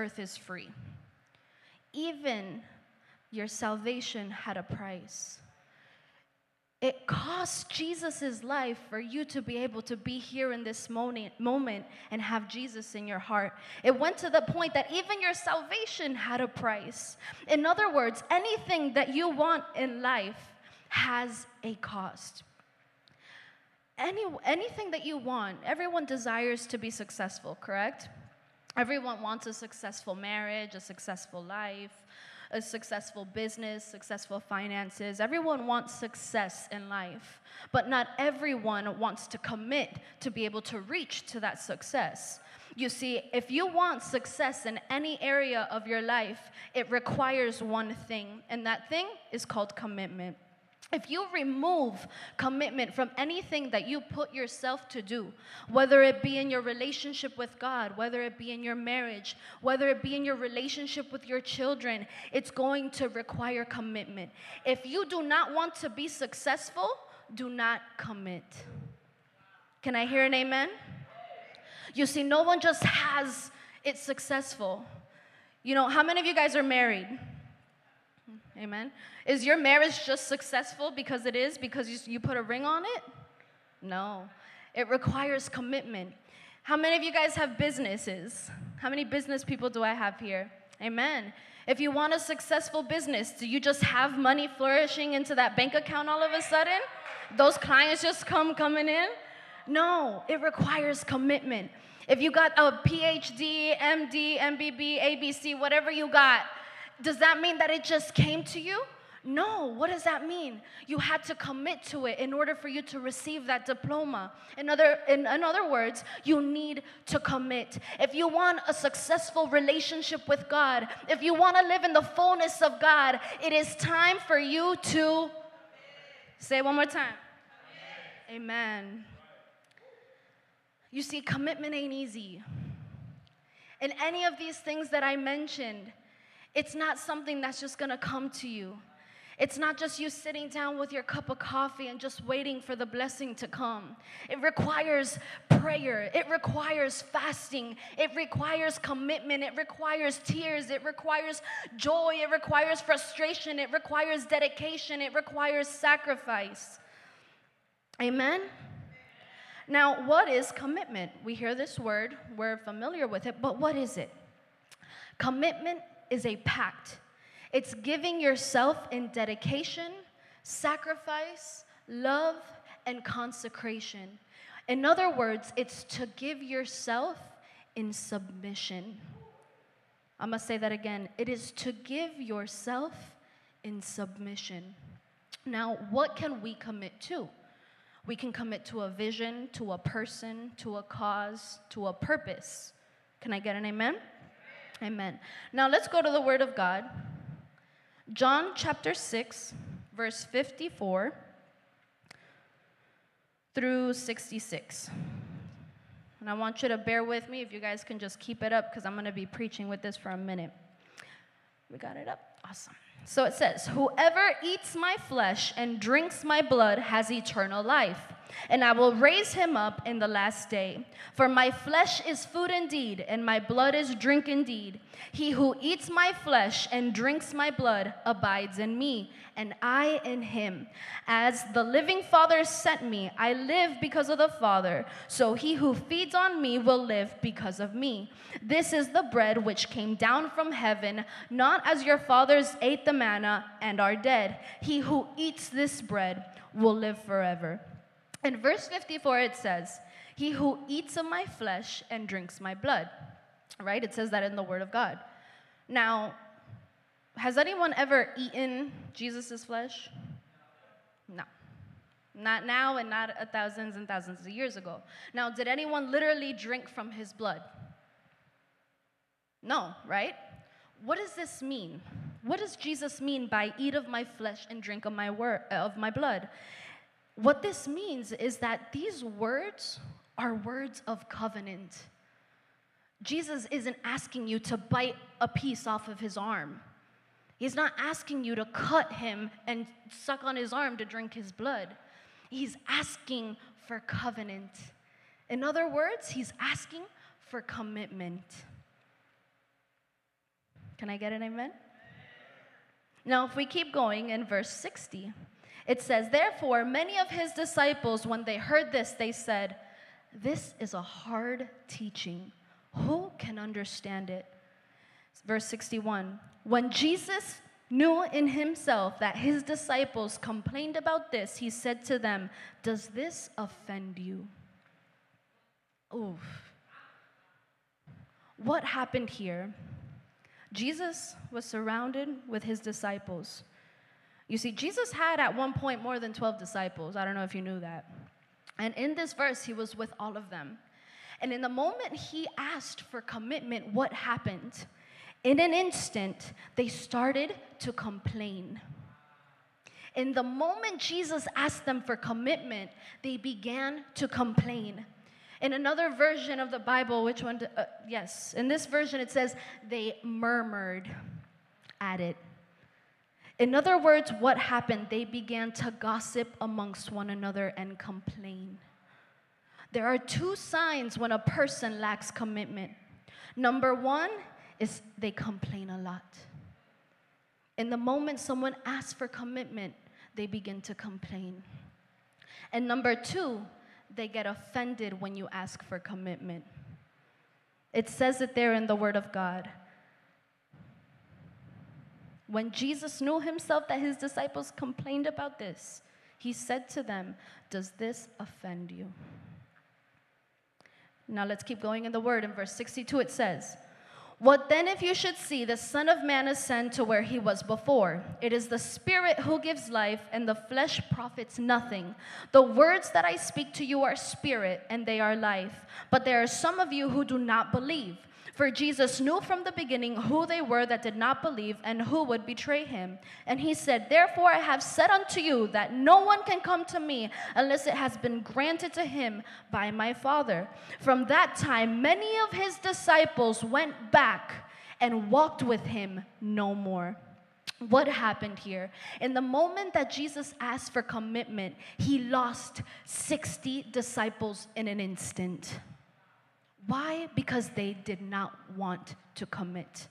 earth is free. Even your salvation had a price. It cost Jesus' life for you to be able to be here in this moment, moment and have Jesus in your heart. It went to the point that even your salvation had a price. In other words, anything that you want in life has a cost. Any, anything that you want, everyone desires to be successful, correct? Everyone wants a successful marriage, a successful life, a successful business, successful finances. Everyone wants success in life, but not everyone wants to commit to be able to reach to that success. You see, if you want success in any area of your life, it requires one thing, and that thing is called commitment. If you remove commitment from anything that you put yourself to do, whether it be in your relationship with God, whether it be in your marriage, whether it be in your relationship with your children, it's going to require commitment. If you do not want to be successful, do not commit. Can I hear an amen? You see, no one just has it successful. You know, how many of you guys are married? Amen. Is your marriage just successful because it is, because you, you put a ring on it? No. It requires commitment. How many of you guys have businesses? How many business people do I have here? Amen. If you want a successful business, do you just have money flourishing into that bank account all of a sudden? Those clients just come coming in? No, it requires commitment. If you got a PhD, MD, MBB, ABC, whatever you got, does that mean that it just came to you? No, what does that mean? You had to commit to it in order for you to receive that diploma. In other, in, in other words, you need to commit. If you want a successful relationship with God, if you want to live in the fullness of God, it is time for you to say one more time. Amen. You see, commitment ain't easy. In any of these things that I mentioned, it's not something that's just gonna come to you. It's not just you sitting down with your cup of coffee and just waiting for the blessing to come. It requires prayer. It requires fasting. It requires commitment. It requires tears. It requires joy. It requires frustration. It requires dedication. It requires sacrifice. Amen? Now, what is commitment? We hear this word, we're familiar with it, but what is it? Commitment is a pact. It's giving yourself in dedication, sacrifice, love, and consecration. In other words, it's to give yourself in submission. I'm gonna say that again. It is to give yourself in submission. Now, what can we commit to? We can commit to a vision, to a person, to a cause, to a purpose. Can I get an amen? Amen. Now let's go to the Word of God. John chapter 6, verse 54 through 66. And I want you to bear with me if you guys can just keep it up because I'm going to be preaching with this for a minute. We got it up? Awesome. So it says, Whoever eats my flesh and drinks my blood has eternal life and I will raise him up in the last day. For my flesh is food indeed, and my blood is drink indeed. He who eats my flesh and drinks my blood abides in me, and I in him. As the living Father sent me, I live because of the Father. So he who feeds on me will live because of me. This is the bread which came down from heaven, not as your fathers ate the manna and are dead. He who eats this bread will live forever. In verse 54, it says, He who eats of my flesh and drinks my blood. Right? It says that in the Word of God. Now, has anyone ever eaten Jesus' flesh? No. Not now and not a thousands and thousands of years ago. Now, did anyone literally drink from his blood? No, right? What does this mean? What does Jesus mean by eat of my flesh and drink of my word of my blood? What this means is that these words are words of covenant. Jesus isn't asking you to bite a piece off of his arm. He's not asking you to cut him and suck on his arm to drink his blood. He's asking for covenant. In other words, he's asking for commitment. Can I get an amen? Now, if we keep going in verse 60, it says, Therefore, many of his disciples, when they heard this, they said, This is a hard teaching. Who can understand it? Verse 61 When Jesus knew in himself that his disciples complained about this, he said to them, Does this offend you? Oof. What happened here? Jesus was surrounded with his disciples. You see, Jesus had at one point more than 12 disciples. I don't know if you knew that. And in this verse, he was with all of them. And in the moment he asked for commitment, what happened? In an instant, they started to complain. In the moment Jesus asked them for commitment, they began to complain. In another version of the Bible, which one? Uh, yes, in this version it says they murmured at it. In other words, what happened? They began to gossip amongst one another and complain. There are two signs when a person lacks commitment. Number one is they complain a lot. In the moment someone asks for commitment, they begin to complain. And number two, they get offended when you ask for commitment. It says it there in the Word of God. When Jesus knew himself that his disciples complained about this, he said to them, Does this offend you? Now let's keep going in the Word. In verse 62, it says, what then if you should see the Son of Man ascend to where he was before? It is the Spirit who gives life, and the flesh profits nothing. The words that I speak to you are spirit, and they are life. But there are some of you who do not believe. For Jesus knew from the beginning who they were that did not believe and who would betray him. And he said, Therefore I have said unto you that no one can come to me unless it has been granted to him by my Father. From that time, many of his disciples went back and walked with him no more. What happened here? In the moment that Jesus asked for commitment, he lost 60 disciples in an instant. Why? Because they did not want to commit.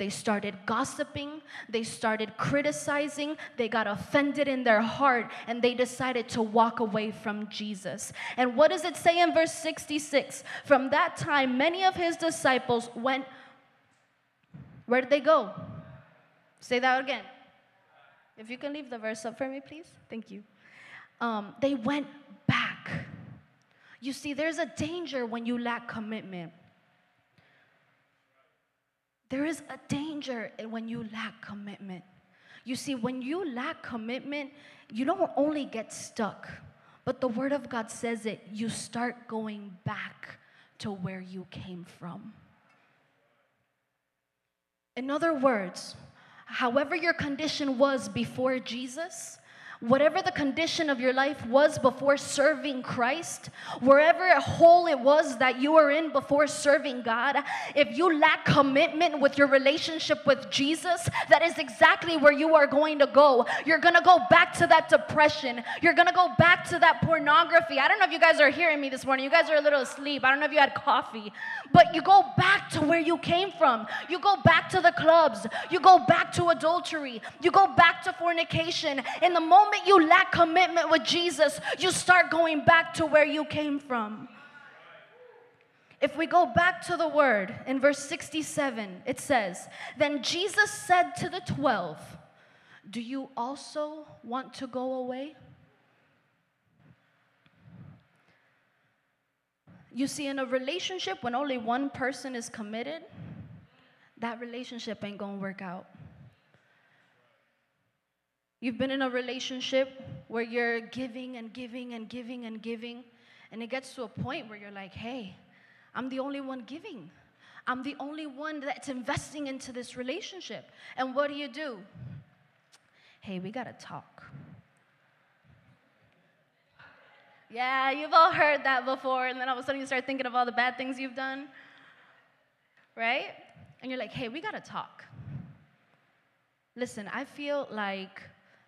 They started gossiping, they started criticizing, they got offended in their heart, and they decided to walk away from Jesus. And what does it say in verse 66? From that time, many of his disciples went. Where did they go? Say that again. If you can leave the verse up for me, please. Thank you. Um, they went back. You see, there's a danger when you lack commitment. There is a danger when you lack commitment. You see, when you lack commitment, you don't only get stuck, but the Word of God says it, you start going back to where you came from. In other words, however your condition was before Jesus, whatever the condition of your life was before serving Christ, wherever a hole it was that you were in before serving God, if you lack commitment with your relationship with Jesus, that is exactly where you are going to go. You're going to go back to that depression. You're going to go back to that pornography. I don't know if you guys are hearing me this morning. You guys are a little asleep. I don't know if you had coffee, but you go back to where you came from. You go back to the clubs. You go back to adultery. You go back to fornication. In the moment moment you lack commitment with Jesus, you start going back to where you came from. If we go back to the word in verse 67, it says, Then Jesus said to the 12, Do you also want to go away? You see, in a relationship, when only one person is committed, that relationship ain't gonna work out. You've been in a relationship where you're giving and giving and giving and giving, and it gets to a point where you're like, hey, I'm the only one giving. I'm the only one that's investing into this relationship. And what do you do? Hey, we gotta talk. Yeah, you've all heard that before, and then all of a sudden you start thinking of all the bad things you've done, right? And you're like, hey, we gotta talk. Listen, I feel like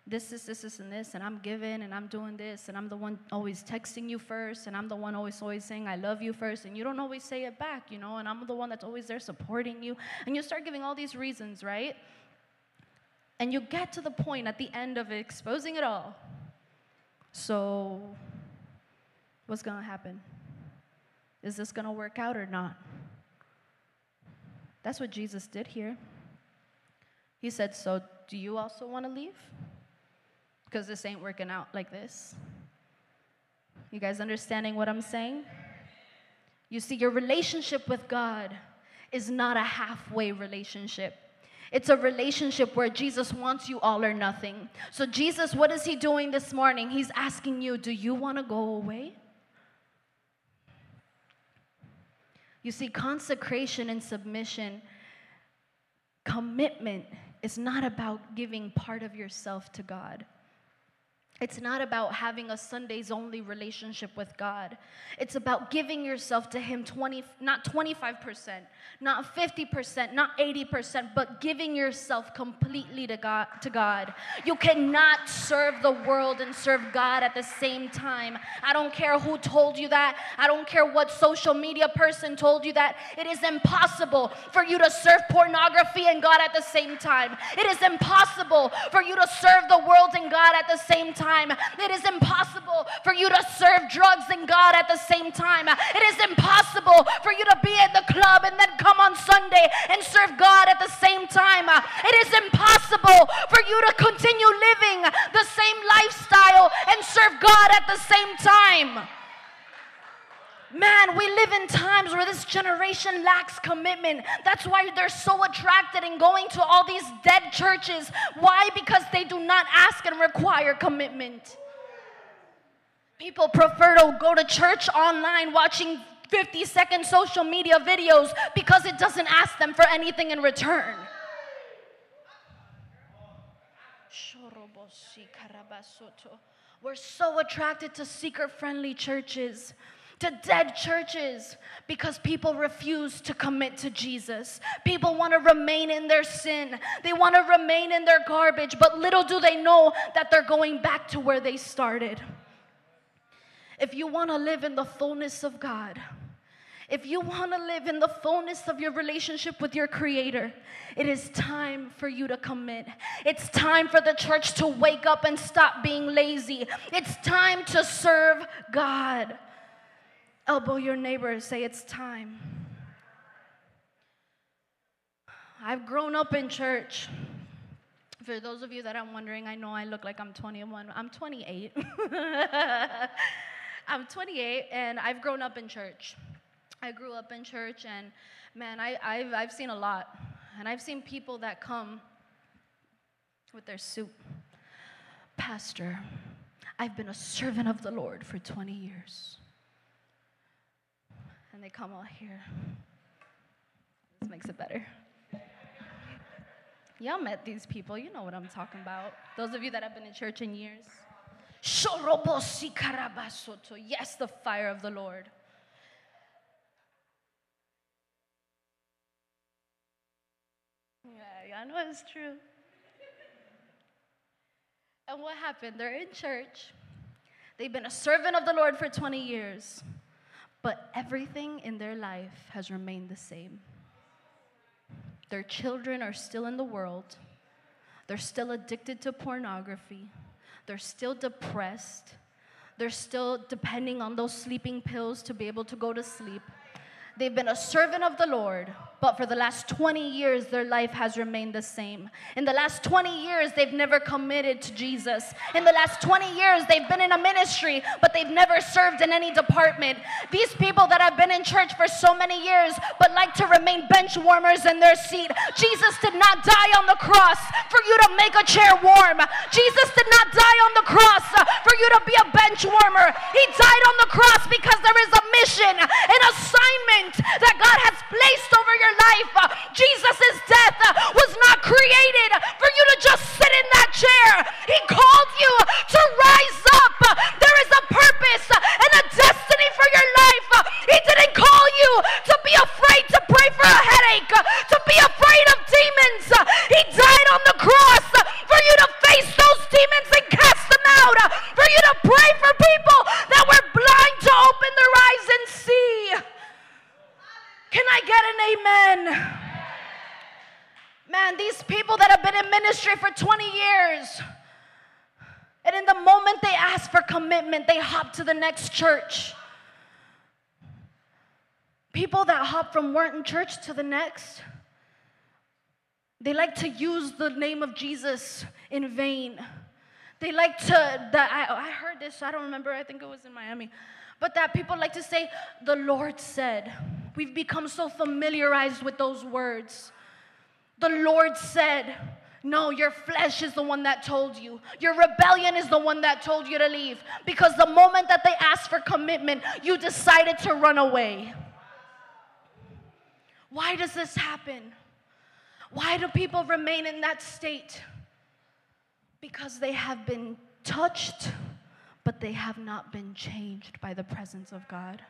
this, is this, this, this, and this, and I'm giving, and I'm doing this, and I'm the one always texting you first, and I'm the one always, always saying I love you first, and you don't always say it back, you know, and I'm the one that's always there supporting you. And you start giving all these reasons, right? And you get to the point at the end of exposing it all. So, what's gonna happen? Is this gonna work out or not? That's what Jesus did here. He said, So, do you also wanna leave? Because this ain't working out like this. You guys understanding what I'm saying? You see, your relationship with God is not a halfway relationship. It's a relationship where Jesus wants you all or nothing. So, Jesus, what is He doing this morning? He's asking you, Do you want to go away? You see, consecration and submission, commitment is not about giving part of yourself to God. It's not about having a Sundays only relationship with God. It's about giving yourself to Him 20, not 25%, not 50%, not 80%, but giving yourself completely to God, to God. You cannot serve the world and serve God at the same time. I don't care who told you that. I don't care what social media person told you that. It is impossible for you to serve pornography and God at the same time. It is impossible for you to serve the world and God at the same time time. It is impossible for you to serve drugs and God at the same time. It is impossible for you to be in the club and then come on Sunday and serve God at the same time. It is impossible for you to continue living the same lifestyle and serve God at the same time. Man, we live in times where this generation lacks commitment. That's why they're so attracted in going to all these dead churches. Why? Because they do not ask and require commitment. People prefer to go to church online watching 50 second social media videos because it doesn't ask them for anything in return. We're so attracted to seeker friendly churches to dead churches because people refuse to commit to Jesus. People want to remain in their sin, they want to remain in their garbage, but little do they know that they're going back to where they started. If you want to live in the fullness of God, if you want to live in the fullness of your relationship with your Creator, it is time for you to commit. It's time for the church to wake up and stop being lazy. It's time to serve God. Elbow your neighbor and say, It's time. I've grown up in church. For those of you that are wondering, I know I look like I'm 21. I'm 28. I'm 28 and I've grown up in church. I grew up in church and man, I, have I've seen a lot. And I've seen people that come with their suit. Pastor, I've been a servant of the Lord for 20 years and they come all here. This makes it better. Y'all met these people. You know what I'm talking about. Those of you that have been in church in years. Yes, the fire of the Lord. Yeah, I know it's true. And what happened? They're in church. They've been a servant of the Lord for 20 years but everything in their life has remained the same. Their children are still in the world, they're still addicted to pornography, they're still depressed, they're still depending on those sleeping pills to be able to go to sleep. They've been a servant of the Lord, but for the last 20 years, their life has remained the same. In the last 20 years, they've never committed to Jesus. In the last 20 years, they've been in a ministry, but they've never served in any department. These people that have been in church for so many years, but like to remain bench warmers in their seat. Jesus did not die on the cross for you to make a chair warm. Jesus did not die on the cross for you to be a bench warmer. He died on the cross because there is a mission, an assignment that God has placed over your life. Jesus' death was not created for you to just sit in that chair. He called you to rise up. There is a purpose and a destiny for your life. He didn't call you to be afraid to pray for a headache, to be afraid of demons. He died on the cross for you to face chase those demons and cast them out, for you to pray for people that were blind to open their eyes and see. Can I get an amen? Man, these people that have been in ministry for 20 years, and in the moment they ask for commitment, they hop to the next church. People that hop from one church to the next, they like to use the name of Jesus in vain. They like to, that I, I heard this, I don't remember, I think it was in Miami, but that people like to say, the Lord said. We've become so familiarized with those words. The Lord said, no, your flesh is the one that told you. Your rebellion is the one that told you to leave. Because the moment that they asked for commitment, you decided to run away. Why does this happen? Why do people remain in that state? Because they have been touched, but they have not been changed by the presence of God.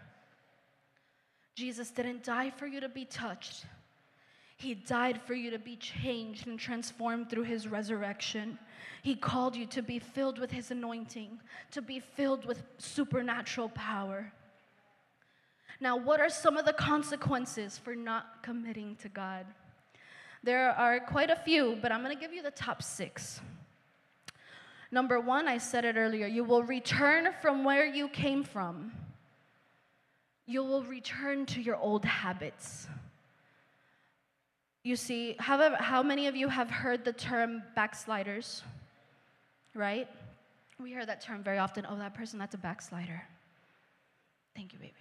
Jesus didn't die for you to be touched. He died for you to be changed and transformed through his resurrection. He called you to be filled with his anointing, to be filled with supernatural power. Now, what are some of the consequences for not committing to God? There are quite a few, but I'm going to give you the top six. Number one, I said it earlier, you will return from where you came from. You will return to your old habits. You see, how many of you have heard the term backsliders? Right? We hear that term very often. Oh, that person, that's a backslider. Thank you, baby.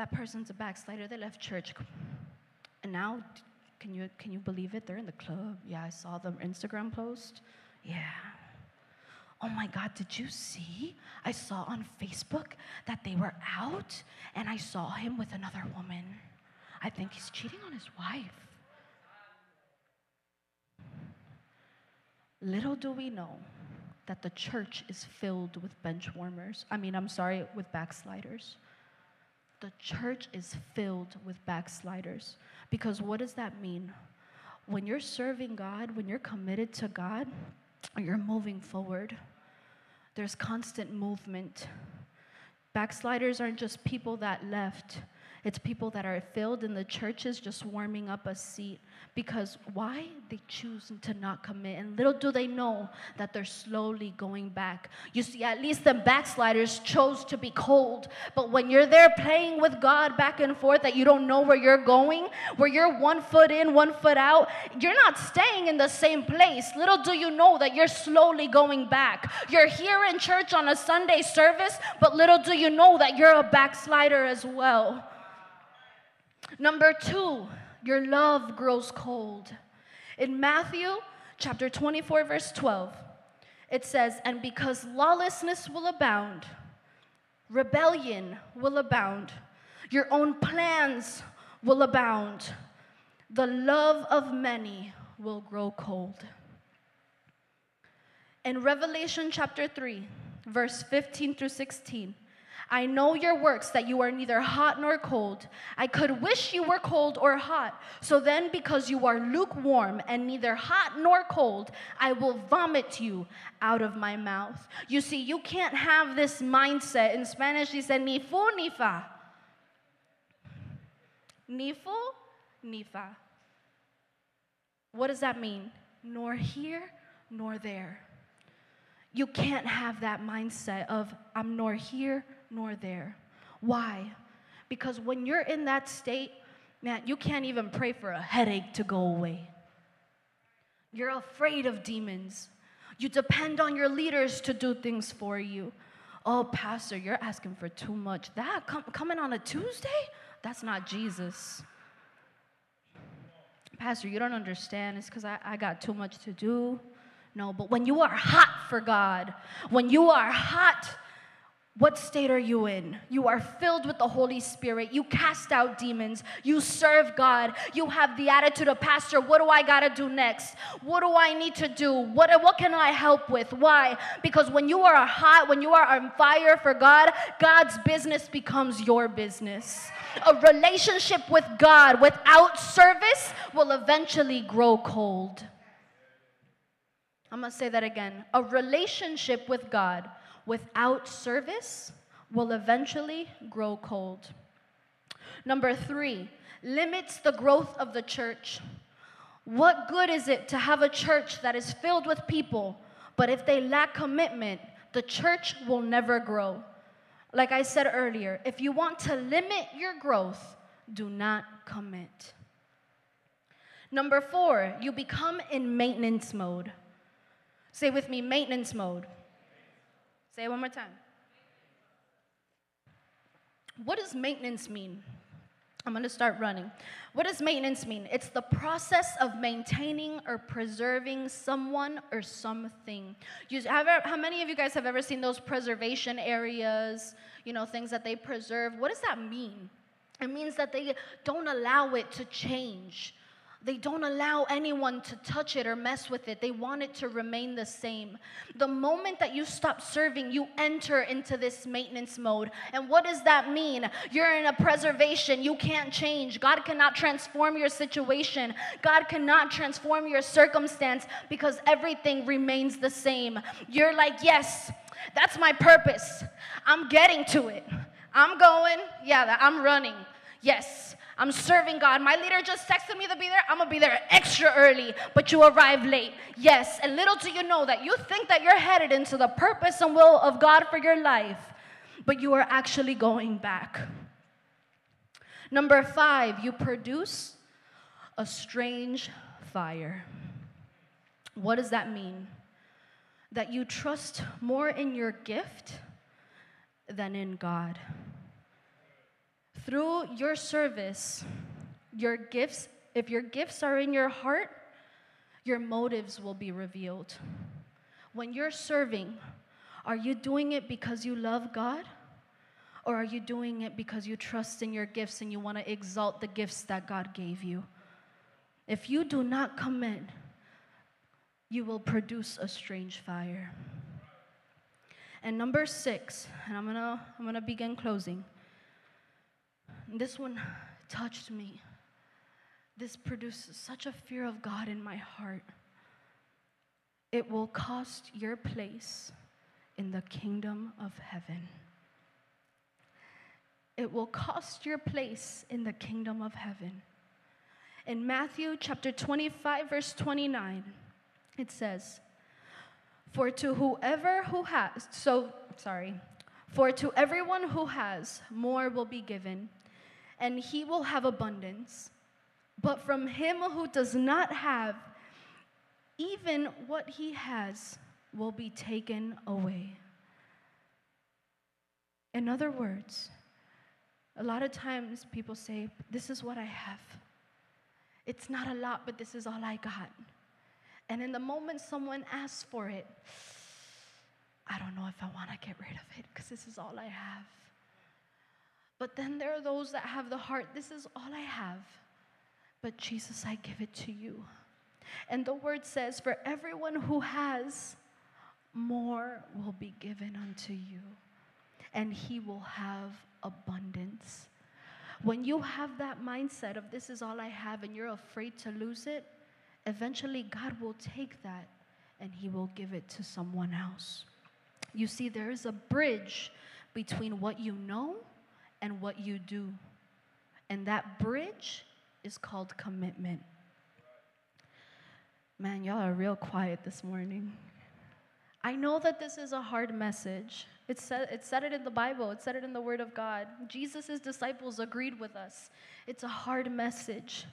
That person's a backslider. They left church. And now, can you, can you believe it? They're in the club. Yeah, I saw the Instagram post. Yeah. Oh my God, did you see? I saw on Facebook that they were out and I saw him with another woman. I think he's cheating on his wife. Little do we know that the church is filled with bench warmers. I mean, I'm sorry, with backsliders. The church is filled with backsliders. Because what does that mean? When you're serving God, when you're committed to God, you're moving forward. There's constant movement. Backsliders aren't just people that left, it's people that are filled in the churches just warming up a seat. Because why? They choose to not commit. And little do they know that they're slowly going back. You see, at least the backsliders chose to be cold. But when you're there playing with God back and forth, that you don't know where you're going, where you're one foot in, one foot out, you're not staying in the same place. Little do you know that you're slowly going back. You're here in church on a Sunday service, but little do you know that you're a backslider as well. Number two, your love grows cold. In Matthew chapter 24, verse 12, it says, And because lawlessness will abound, rebellion will abound, your own plans will abound, the love of many will grow cold. In Revelation chapter 3, verse 15 through 16, I know your works, that you are neither hot nor cold. I could wish you were cold or hot. So then, because you are lukewarm and neither hot nor cold, I will vomit you out of my mouth. You see, you can't have this mindset. In Spanish, dice ni fu ni fa. Ni fu ni fa. What does that mean? Nor here nor there. You can't have that mindset of I'm nor here nor there. Why? Because when you're in that state, man, you can't even pray for a headache to go away. You're afraid of demons. You depend on your leaders to do things for you. Oh, Pastor, you're asking for too much. That com- coming on a Tuesday? That's not Jesus. Pastor, you don't understand. It's because I, I got too much to do. No, but when you are hot for God, when you are hot what state are you in? You are filled with the Holy Spirit. You cast out demons. You serve God. You have the attitude of, Pastor, what do I got to do next? What do I need to do? What, what can I help with? Why? Because when you are hot, when you are on fire for God, God's business becomes your business. A relationship with God without service will eventually grow cold. I'm gonna say that again. A relationship with God without service will eventually grow cold. Number three, limits the growth of the church. What good is it to have a church that is filled with people, but if they lack commitment, the church will never grow? Like I said earlier, if you want to limit your growth, do not commit. Number four, you become in maintenance mode. Say with me, maintenance mode. Say it one more time. What does maintenance mean? I'm going to start running. What does maintenance mean? It's the process of maintaining or preserving someone or something. You, have, how many of you guys have ever seen those preservation areas, you know, things that they preserve? What does that mean? It means that they don't allow it to change. They don't allow anyone to touch it or mess with it. They want it to remain the same. The moment that you stop serving, you enter into this maintenance mode. And what does that mean? You're in a preservation. You can't change. God cannot transform your situation, God cannot transform your circumstance because everything remains the same. You're like, yes, that's my purpose. I'm getting to it. I'm going, yeah, I'm running. Yes, I'm serving God. My leader just texted me to be there. I'm going to be there extra early, but you arrive late. Yes, and little do you know that you think that you're headed into the purpose and will of God for your life, but you are actually going back. Number five, you produce a strange fire. What does that mean? That you trust more in your gift than in God. Through your service, your gifts, if your gifts are in your heart, your motives will be revealed. When you're serving, are you doing it because you love God? Or are you doing it because you trust in your gifts and you want to exalt the gifts that God gave you? If you do not commit, you will produce a strange fire. And number six, and I'm gonna, I'm gonna begin closing. This one touched me. This produces such a fear of God in my heart. It will cost your place in the kingdom of heaven. It will cost your place in the kingdom of heaven. In Matthew chapter 25, verse 29, it says, For to whoever who has, so, sorry, for to everyone who has, more will be given and he will have abundance. But from him who does not have, even what he has will be taken away. In other words, a lot of times people say, This is what I have. It's not a lot, but this is all I got. And in the moment someone asks for it, I don't know if I want to get rid of it because this is all I have. But then there are those that have the heart, this is all I have. But Jesus, I give it to you. And the word says, for everyone who has, more will be given unto you, and he will have abundance. When you have that mindset of this is all I have and you're afraid to lose it, eventually God will take that and he will give it to someone else. You see, there is a bridge between what you know and what you do. And that bridge is called commitment. Man, y'all are real quiet this morning. I know that this is a hard message. It said, it said it in the Bible, it said it in the Word of God. Jesus' disciples agreed with us. It's a hard message.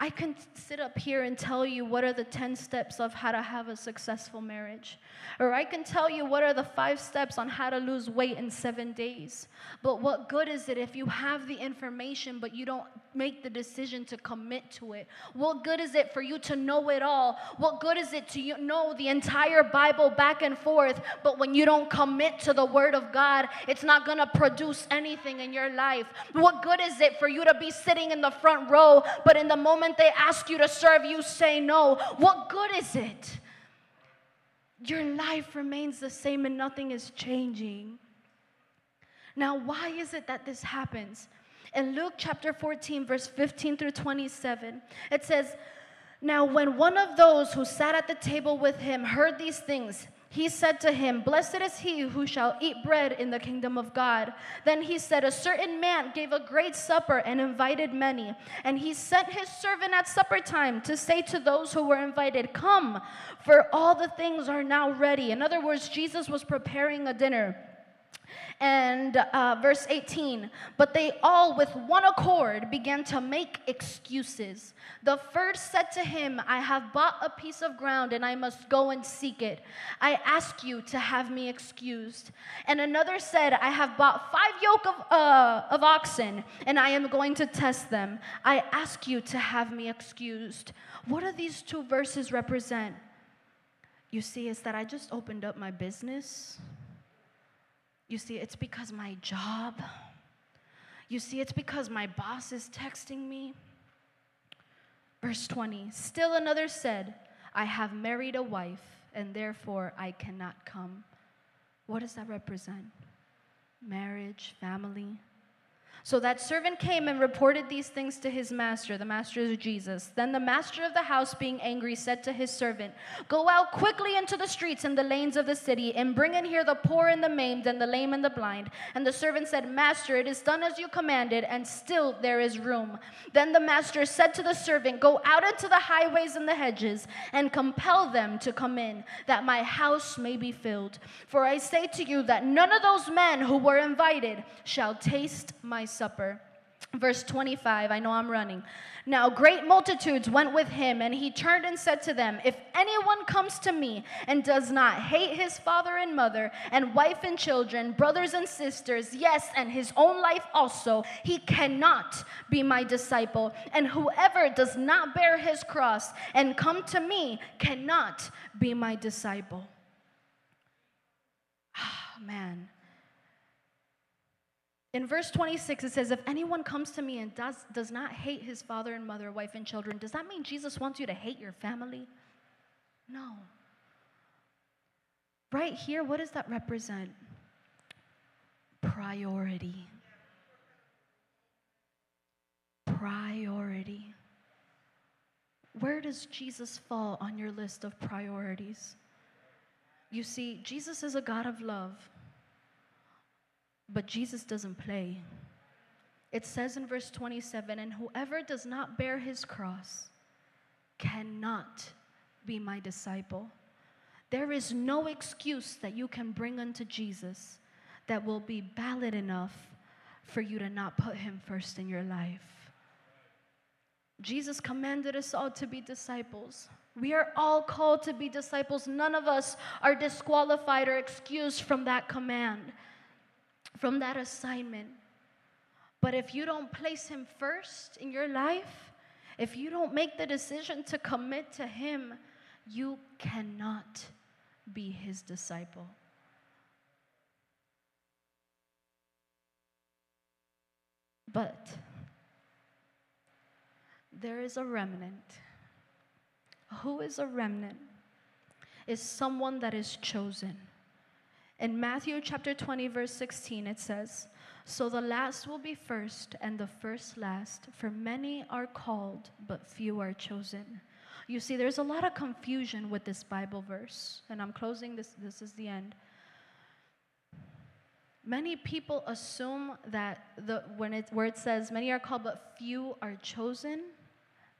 I can sit up here and tell you what are the 10 steps of how to have a successful marriage. Or I can tell you what are the five steps on how to lose weight in seven days. But what good is it if you have the information but you don't make the decision to commit to it? What good is it for you to know it all? What good is it to you know the entire Bible back and forth, but when you don't commit to the Word of God, it's not going to produce anything in your life? What good is it for you to be sitting in the front row, but in the moment moment they ask you to serve, you say no. What good is it? Your life remains the same and nothing is changing. Now, why is it that this happens? In Luke chapter 14, verse 15 through 27, it says, Now, when one of those who sat at the table with him heard these things, he said to him, Blessed is he who shall eat bread in the kingdom of God. Then he said, A certain man gave a great supper and invited many. And he sent his servant at supper time to say to those who were invited, Come, for all the things are now ready. In other words, Jesus was preparing a dinner. And uh, verse 18, but they all with one accord began to make excuses. The first said to him, I have bought a piece of ground and I must go and seek it. I ask you to have me excused. And another said, I have bought five yoke of, uh, of oxen and I am going to test them. I ask you to have me excused. What do these two verses represent? You see, is that I just opened up my business. You see, it's because my job. You see, it's because my boss is texting me. Verse 20 Still another said, I have married a wife, and therefore I cannot come. What does that represent? Marriage, family, so that servant came and reported these things to his master. The master is Jesus. Then the master of the house, being angry, said to his servant, Go out quickly into the streets and the lanes of the city, and bring in here the poor and the maimed, and the lame and the blind. And the servant said, Master, it is done as you commanded, and still there is room. Then the master said to the servant, Go out into the highways and the hedges, and compel them to come in, that my house may be filled. For I say to you that none of those men who were invited shall taste my supper. Verse 25, I know I'm running. Now, great multitudes went with him, and he turned and said to them, If anyone comes to me and does not hate his father and mother, and wife and children, brothers and sisters, yes, and his own life also, he cannot be my disciple. And whoever does not bear his cross and come to me cannot be my disciple. Ah, man. In verse 26, it says, If anyone comes to me and does, does not hate his father and mother, wife and children, does that mean Jesus wants you to hate your family? No. Right here, what does that represent? Priority. Priority. Where does Jesus fall on your list of priorities? You see, Jesus is a God of love. But Jesus doesn't play. It says in verse 27 and whoever does not bear his cross cannot be my disciple. There is no excuse that you can bring unto Jesus that will be valid enough for you to not put him first in your life. Jesus commanded us all to be disciples. We are all called to be disciples. None of us are disqualified or excused from that command from that assignment. But if you don't place Him first in your life, if you don't make the decision to commit to Him, you cannot be His disciple. But there is a remnant. Who is a remnant? Is someone that is chosen. In Matthew chapter 20, verse 16, it says, So the last will be first, and the first last, for many are called, but few are chosen. You see, there's a lot of confusion with this Bible verse, and I'm closing this, this is the end. Many people assume that the, when it, where it says many are called, but few are chosen,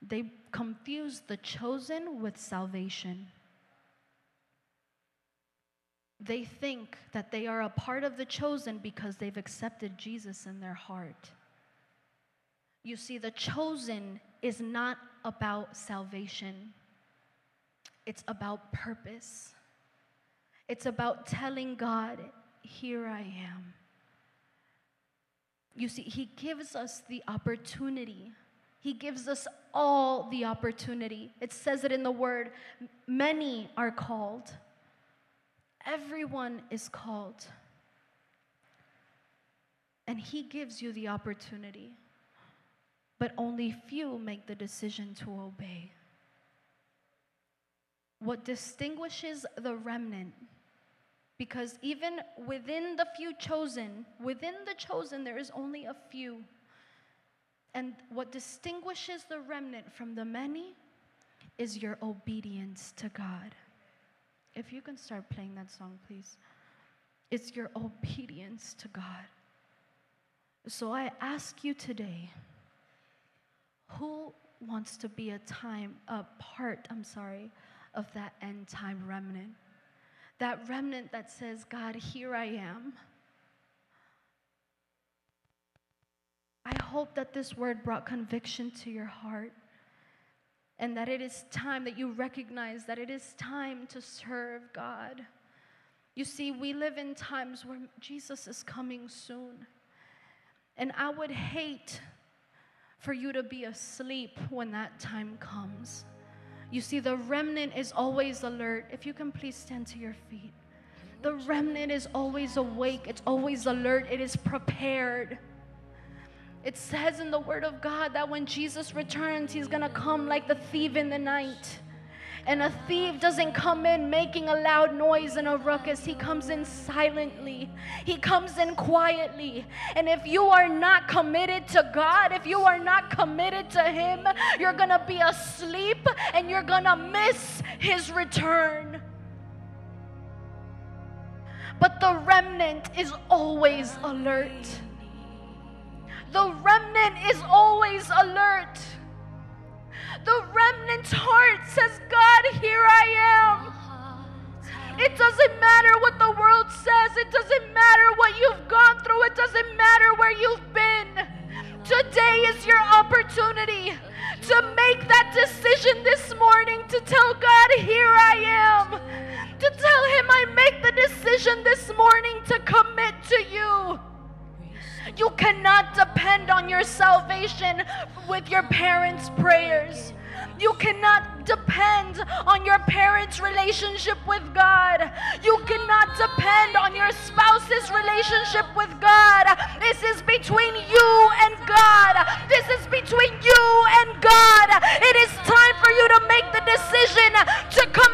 they confuse the chosen with salvation they think that they are a part of the chosen because they've accepted Jesus in their heart. You see, the chosen is not about salvation, it's about purpose. It's about telling God, Here I am. You see, He gives us the opportunity. He gives us all the opportunity. It says it in the word many are called Everyone is called. And He gives you the opportunity, but only few make the decision to obey. What distinguishes the remnant, because even within the few chosen, within the chosen, there is only a few. And what distinguishes the remnant from the many is your obedience to God. If you can start playing that song, please. It's your obedience to God. So I ask you today who wants to be a time, a part, I'm sorry, of that end time remnant? That remnant that says, God, here I am. I hope that this word brought conviction to your heart and that it is time that you recognize that it is time to serve God. You see, we live in times where Jesus is coming soon. And I would hate for you to be asleep when that time comes. You see, the remnant is always alert. If you can please stand to your feet. The remnant is always awake, it's always alert, it is prepared. It says in the Word of God that when Jesus returns, He's gonna come like the thief in the night. And a thief doesn't come in making a loud noise and a ruckus. He comes in silently. He comes in quietly. And if you are not committed to God, if you are not committed to Him, you're going to be asleep and you're going to miss His return. But the remnant is always alert. The remnant is always alert. The remnant's heart says, God, here I am. It doesn't matter what the world says. It doesn't matter what you've gone through. It doesn't matter where you've been. Today is your opportunity to make that decision this morning to tell God, Here I am. To tell Him, I make the decision this morning to commit to you. You cannot depend on your salvation with your parents' prayers. You cannot depend on your parents' relationship with God. You cannot depend on your spouse's relationship with God. This is between you and God. This is between you and God. It is time for you to make the decision to commit